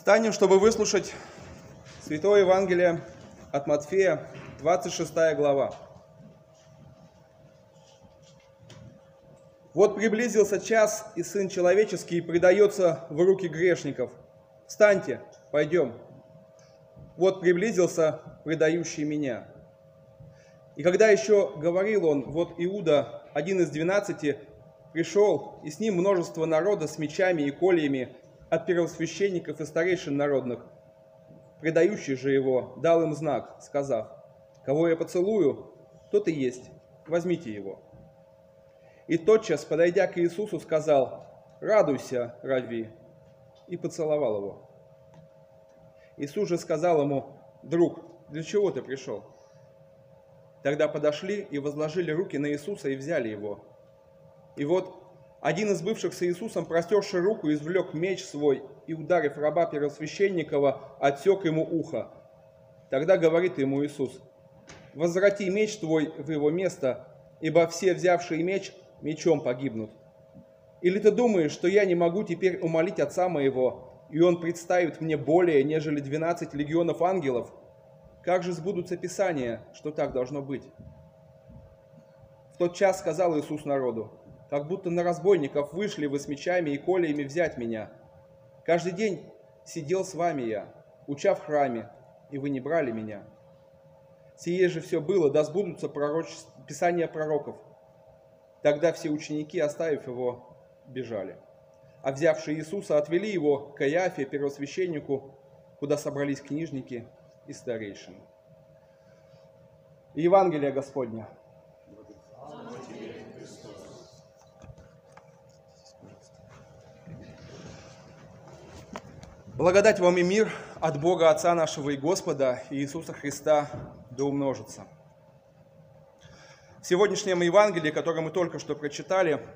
Встанем, чтобы выслушать Святое Евангелие от Матфея, 26 глава. Вот приблизился час, и Сын Человеческий предается в руки грешников. Встаньте, пойдем. Вот приблизился предающий меня. И когда еще говорил он, вот Иуда, один из двенадцати, пришел, и с ним множество народа с мечами и кольями от первосвященников и старейшин народных. Предающий же его дал им знак, сказав, «Кого я поцелую, тот и есть, возьмите его». И тотчас, подойдя к Иисусу, сказал, «Радуйся, Рави!» и поцеловал его. Иисус же сказал ему, «Друг, для чего ты пришел?» Тогда подошли и возложили руки на Иисуса и взяли его. И вот один из бывших с Иисусом, простерши руку, извлек меч свой и, ударив раба Первосвященникова, отсек ему ухо. Тогда говорит ему Иисус, «Возврати меч твой в его место, ибо все, взявшие меч, мечом погибнут. Или ты думаешь, что я не могу теперь умолить Отца моего, и Он представит мне более, нежели двенадцать легионов ангелов? Как же сбудутся Писания, что так должно быть?» В тот час сказал Иисус народу, как будто на разбойников вышли вы с мечами и колиями взять меня. Каждый день сидел с вами я, уча в храме, и вы не брали меня. Сие же все было, да сбудутся пророч... писания пророков. Тогда все ученики, оставив его, бежали. А взявшие Иисуса, отвели его к Каяфе, первосвященнику, куда собрались книжники и старейшины. Евангелие Господня – Благодать вам и мир от Бога Отца нашего и Господа Иисуса Христа да умножится. В сегодняшнем Евангелии, которое мы только что прочитали,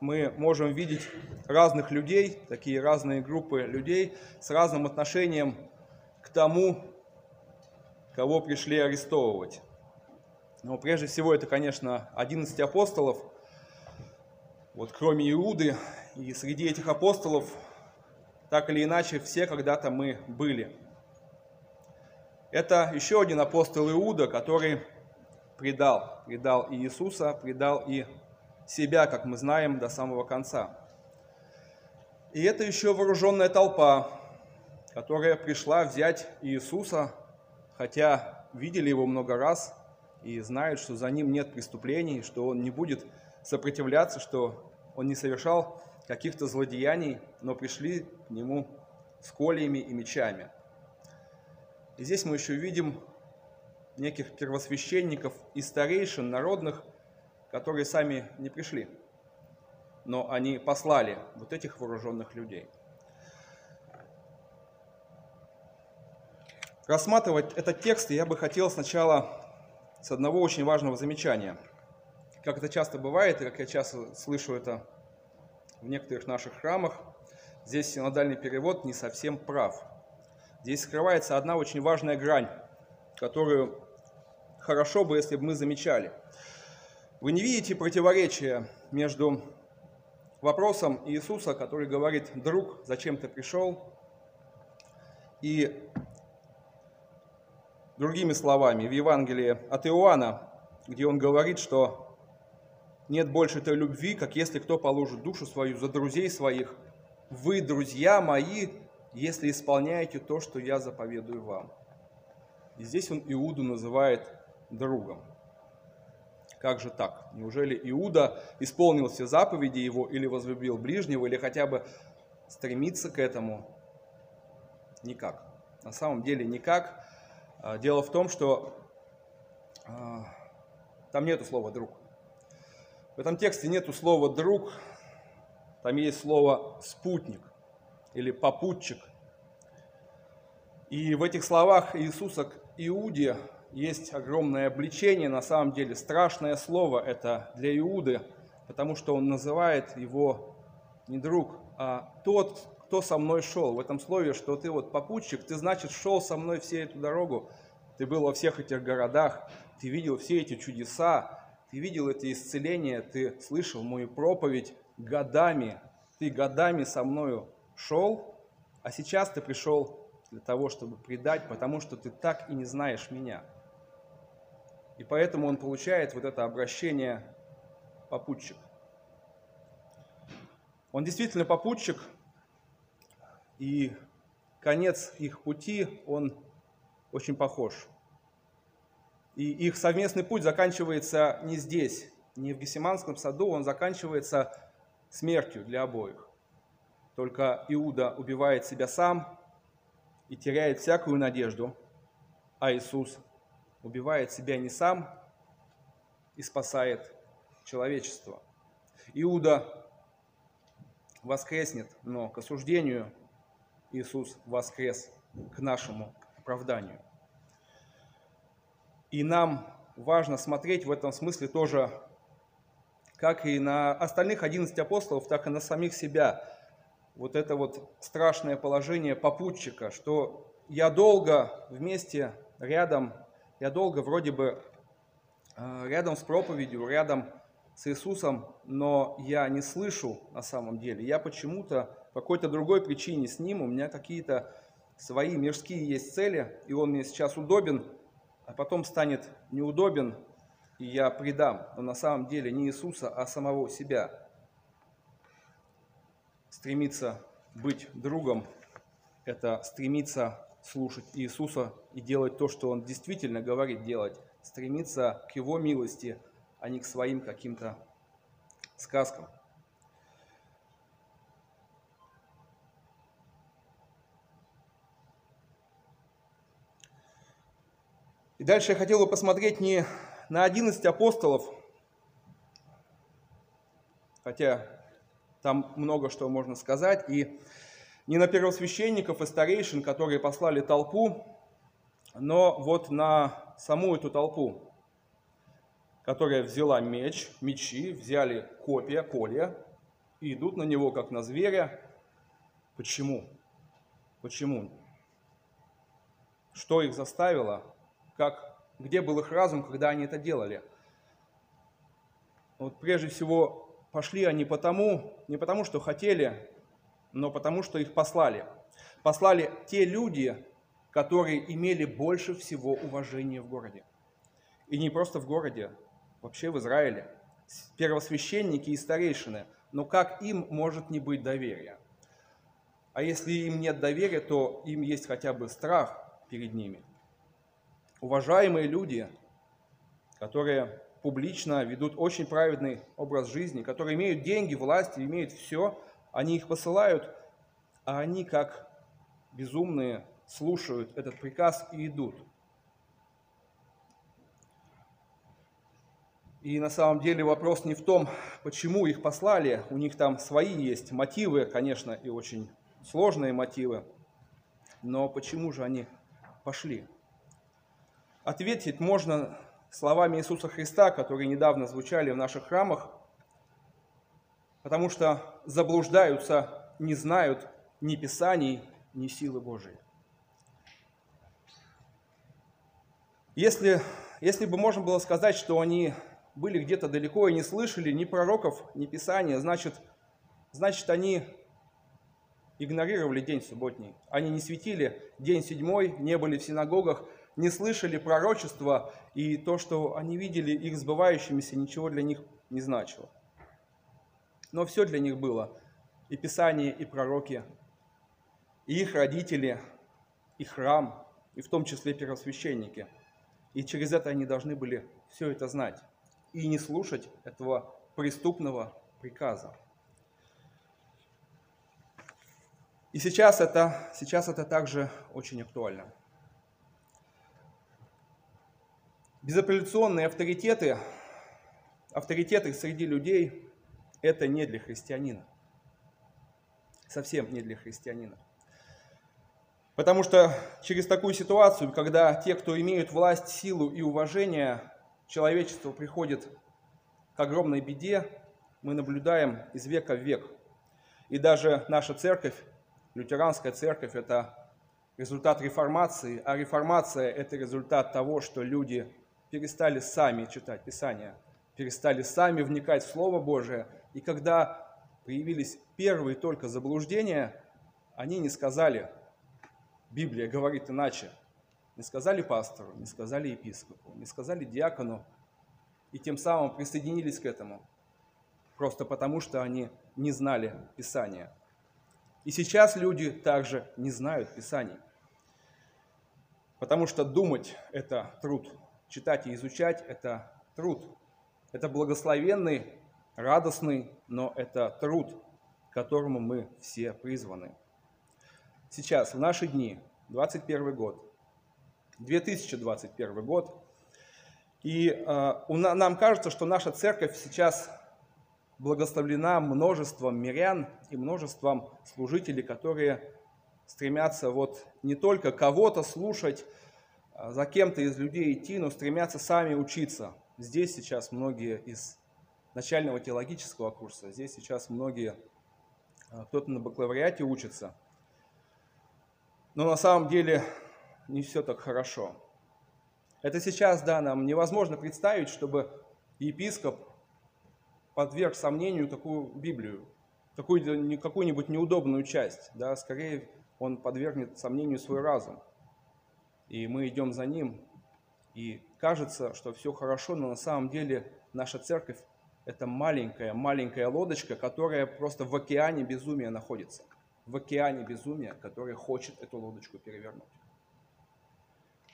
мы можем видеть разных людей, такие разные группы людей с разным отношением к тому, кого пришли арестовывать. Но прежде всего это, конечно, 11 апостолов, вот кроме Иуды, и среди этих апостолов так или иначе, все когда-то мы были. Это еще один апостол Иуда, который предал, предал и Иисуса, предал и себя, как мы знаем, до самого конца. И это еще вооруженная толпа, которая пришла взять Иисуса, хотя видели его много раз и знают, что за ним нет преступлений, что он не будет сопротивляться, что он не совершал каких-то злодеяний, но пришли к нему с кольями и мечами. И здесь мы еще видим неких первосвященников и старейшин народных, которые сами не пришли, но они послали вот этих вооруженных людей. Рассматривать этот текст я бы хотел сначала с одного очень важного замечания. Как это часто бывает, и как я часто слышу это в некоторых наших храмах, здесь синодальный перевод не совсем прав. Здесь скрывается одна очень важная грань, которую хорошо бы, если бы мы замечали. Вы не видите противоречия между вопросом Иисуса, который говорит, друг, зачем ты пришел, и другими словами в Евангелии от Иоанна, где он говорит, что нет больше той любви, как если кто положит душу свою за друзей своих. Вы, друзья мои, если исполняете то, что я заповедую вам. И здесь он Иуду называет другом. Как же так? Неужели Иуда исполнил все заповеди его или возлюбил ближнего, или хотя бы стремится к этому? Никак. На самом деле никак. А, дело в том, что а, там нету слова «друг». В этом тексте нету слова «друг», там есть слово «спутник» или «попутчик». И в этих словах Иисуса к Иуде есть огромное обличение, на самом деле страшное слово это для Иуды, потому что он называет его не друг, а тот, кто со мной шел. В этом слове, что ты вот попутчик, ты значит шел со мной всю эту дорогу, ты был во всех этих городах, ты видел все эти чудеса, ты видел эти исцеления, ты слышал мою проповедь годами, ты годами со мною шел, а сейчас ты пришел для того, чтобы предать, потому что ты так и не знаешь меня. И поэтому он получает вот это обращение попутчик. Он действительно попутчик, и конец их пути, он очень похож. И их совместный путь заканчивается не здесь, не в Гесиманском саду, он заканчивается смертью для обоих. Только Иуда убивает себя сам и теряет всякую надежду, а Иисус убивает себя не сам и спасает человечество. Иуда воскреснет, но к осуждению Иисус воскрес к нашему оправданию. И нам важно смотреть в этом смысле тоже, как и на остальных 11 апостолов, так и на самих себя. Вот это вот страшное положение попутчика, что я долго вместе, рядом, я долго вроде бы э, рядом с проповедью, рядом с Иисусом, но я не слышу на самом деле. Я почему-то по какой-то другой причине с Ним, у меня какие-то свои мирские есть цели, и Он мне сейчас удобен, а потом станет неудобен, и я предам. Но на самом деле не Иисуса, а самого себя. Стремиться быть другом – это стремиться слушать Иисуса и делать то, что Он действительно говорит делать. Стремиться к Его милости, а не к своим каким-то сказкам. И дальше я хотел бы посмотреть не на 11 апостолов, хотя там много что можно сказать, и не на первосвященников и старейшин, которые послали толпу, но вот на саму эту толпу, которая взяла меч, мечи, взяли копья, колья, и идут на него, как на зверя. Почему? Почему? Что их заставило как, где был их разум, когда они это делали. Вот прежде всего, пошли они потому, не потому, что хотели, но потому, что их послали. Послали те люди, которые имели больше всего уважения в городе. И не просто в городе, вообще в Израиле. Первосвященники и старейшины. Но как им может не быть доверия? А если им нет доверия, то им есть хотя бы страх перед ними уважаемые люди, которые публично ведут очень праведный образ жизни, которые имеют деньги, власть, имеют все, они их посылают, а они как безумные слушают этот приказ и идут. И на самом деле вопрос не в том, почему их послали, у них там свои есть мотивы, конечно, и очень сложные мотивы, но почему же они пошли? Ответить можно словами Иисуса Христа, которые недавно звучали в наших храмах, потому что заблуждаются, не знают ни Писаний, ни силы Божией. Если, если бы можно было сказать, что они были где-то далеко и не слышали ни пророков, ни Писания, значит, значит они игнорировали день субботний. Они не светили день седьмой, не были в синагогах, не слышали пророчества, и то, что они видели их сбывающимися, ничего для них не значило. Но все для них было. И Писание, и пророки, и их родители, и храм, и в том числе первосвященники. И через это они должны были все это знать и не слушать этого преступного приказа. И сейчас это, сейчас это также очень актуально. Безапелляционные авторитеты, авторитеты среди людей – это не для христианина. Совсем не для христианина. Потому что через такую ситуацию, когда те, кто имеют власть, силу и уважение, человечество приходит к огромной беде, мы наблюдаем из века в век. И даже наша церковь, лютеранская церковь, это результат реформации, а реформация – это результат того, что люди перестали сами читать Писание, перестали сами вникать в Слово Божие. И когда появились первые только заблуждения, они не сказали, Библия говорит иначе, не сказали пастору, не сказали епископу, не сказали диакону, и тем самым присоединились к этому, просто потому что они не знали Писания. И сейчас люди также не знают Писаний, потому что думать – это труд, читать и изучать – это труд. Это благословенный, радостный, но это труд, к которому мы все призваны. Сейчас, в наши дни, 21 год, 2021 год, и э, нам кажется, что наша церковь сейчас благословлена множеством мирян и множеством служителей, которые стремятся вот не только кого-то слушать, за кем-то из людей идти, но стремятся сами учиться. Здесь сейчас многие из начального теологического курса, здесь сейчас многие, а, кто-то на бакалавриате учится. Но на самом деле не все так хорошо. Это сейчас, да, нам невозможно представить, чтобы епископ подверг сомнению такую Библию, какую-нибудь неудобную часть. Да, скорее он подвергнет сомнению свой разум. И мы идем за ним, и кажется, что все хорошо, но на самом деле наша церковь – это маленькая, маленькая лодочка, которая просто в океане безумия находится. В океане безумия, который хочет эту лодочку перевернуть.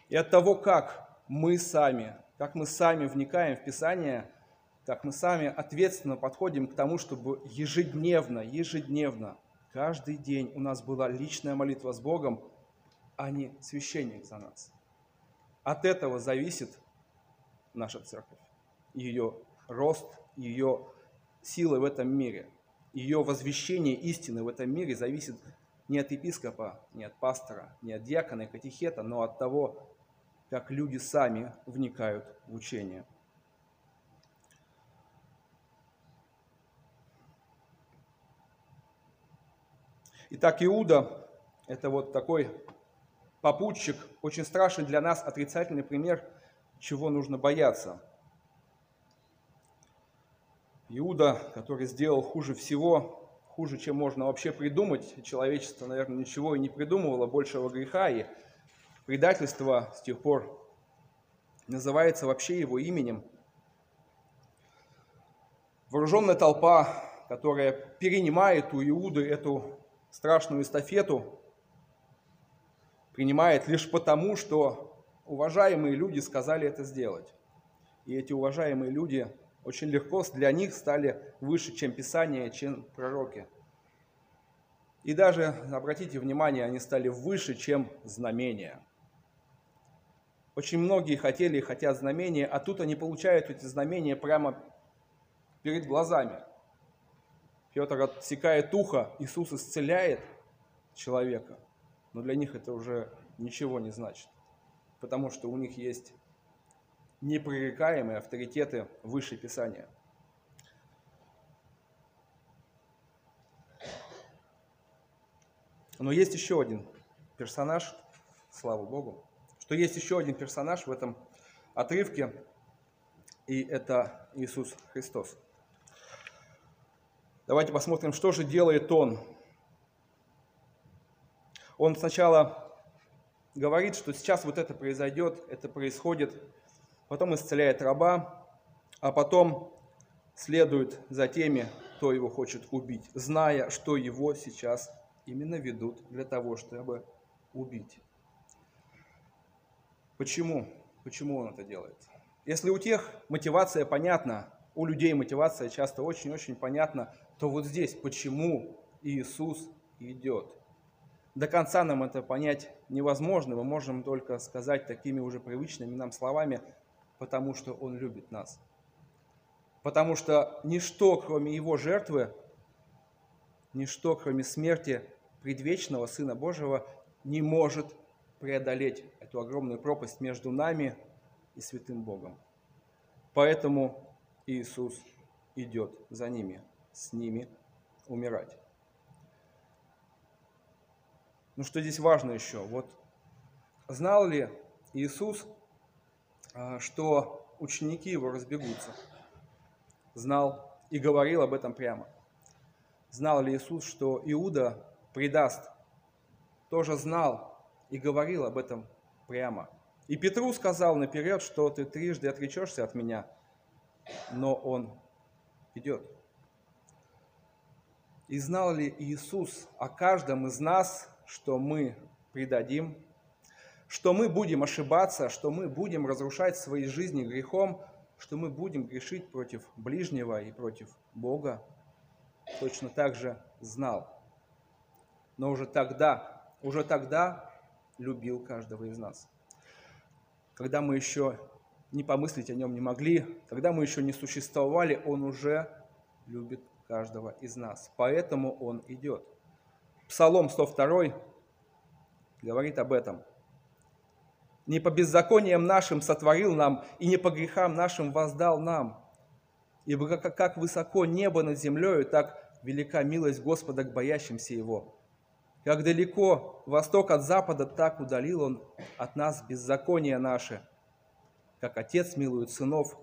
И от того, как мы сами, как мы сами вникаем в Писание, как мы сами ответственно подходим к тому, чтобы ежедневно, ежедневно, каждый день у нас была личная молитва с Богом, а не священник за нас. От этого зависит наша церковь, ее рост, ее силы в этом мире, ее возвещение истины в этом мире зависит не от епископа, не от пастора, не от диакона и катехета, но от того, как люди сами вникают в учение. Итак, Иуда – это вот такой попутчик, очень страшный для нас отрицательный пример, чего нужно бояться. Иуда, который сделал хуже всего, хуже, чем можно вообще придумать. Человечество, наверное, ничего и не придумывало большего греха, и предательство с тех пор называется вообще его именем. Вооруженная толпа, которая перенимает у Иуды эту страшную эстафету принимает лишь потому, что уважаемые люди сказали это сделать. И эти уважаемые люди очень легко для них стали выше, чем Писание, чем пророки. И даже, обратите внимание, они стали выше, чем знамения. Очень многие хотели и хотят знамения, а тут они получают эти знамения прямо перед глазами – Петр отсекает ухо, Иисус исцеляет человека, но для них это уже ничего не значит, потому что у них есть непререкаемые авторитеты выше Писания. Но есть еще один персонаж, слава Богу, что есть еще один персонаж в этом отрывке, и это Иисус Христос. Давайте посмотрим, что же делает он. Он сначала говорит, что сейчас вот это произойдет, это происходит, потом исцеляет раба, а потом следует за теми, кто его хочет убить, зная, что его сейчас именно ведут для того, чтобы убить. Почему? Почему он это делает? Если у тех мотивация понятна, у людей мотивация часто очень-очень понятна, то вот здесь почему Иисус идет. До конца нам это понять невозможно, мы можем только сказать такими уже привычными нам словами, потому что Он любит нас. Потому что ничто, кроме Его жертвы, ничто, кроме смерти предвечного Сына Божьего, не может преодолеть эту огромную пропасть между нами и святым Богом. Поэтому Иисус идет за ними с ними умирать. Ну что здесь важно еще? Вот знал ли Иисус, а, что ученики его разбегутся? Знал и говорил об этом прямо. Знал ли Иисус, что Иуда предаст тоже знал и говорил об этом прямо. И Петру сказал наперед, что ты трижды отречешься от меня, но он идет. И знал ли Иисус о каждом из нас, что мы предадим, что мы будем ошибаться, что мы будем разрушать свои жизни грехом, что мы будем грешить против ближнего и против Бога? Точно так же знал. Но уже тогда, уже тогда любил каждого из нас. Когда мы еще не помыслить о нем не могли, когда мы еще не существовали, он уже любит каждого из нас. Поэтому он идет. Псалом 102 говорит об этом. «Не по беззакониям нашим сотворил нам, и не по грехам нашим воздал нам. Ибо как высоко небо над землею, так велика милость Господа к боящимся Его. Как далеко восток от запада, так удалил Он от нас беззакония наши. Как Отец милует сынов,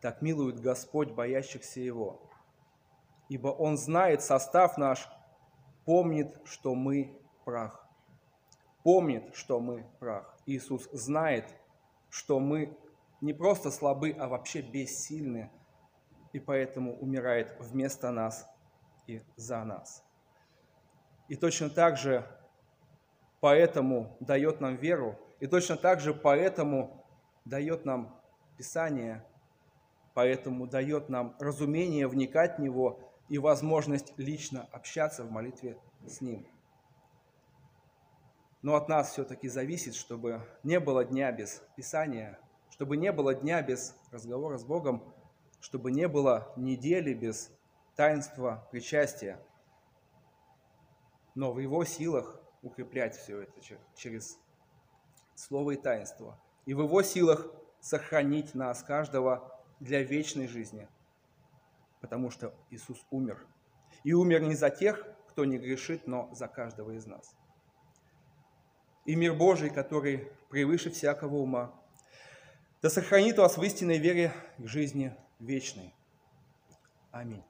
так милует Господь боящихся Его ибо Он знает состав наш, помнит, что мы прах. Помнит, что мы прах. Иисус знает, что мы не просто слабы, а вообще бессильны, и поэтому умирает вместо нас и за нас. И точно так же поэтому дает нам веру, и точно так же поэтому дает нам Писание, поэтому дает нам разумение вникать в него и возможность лично общаться в молитве с Ним. Но от нас все-таки зависит, чтобы не было дня без Писания, чтобы не было дня без разговора с Богом, чтобы не было недели без таинства причастия. Но в Его силах укреплять все это через Слово и таинство. И в Его силах сохранить нас, каждого, для вечной жизни – потому что Иисус умер. И умер не за тех, кто не грешит, но за каждого из нас. И мир Божий, который превыше всякого ума, да сохранит вас в истинной вере к жизни вечной. Аминь.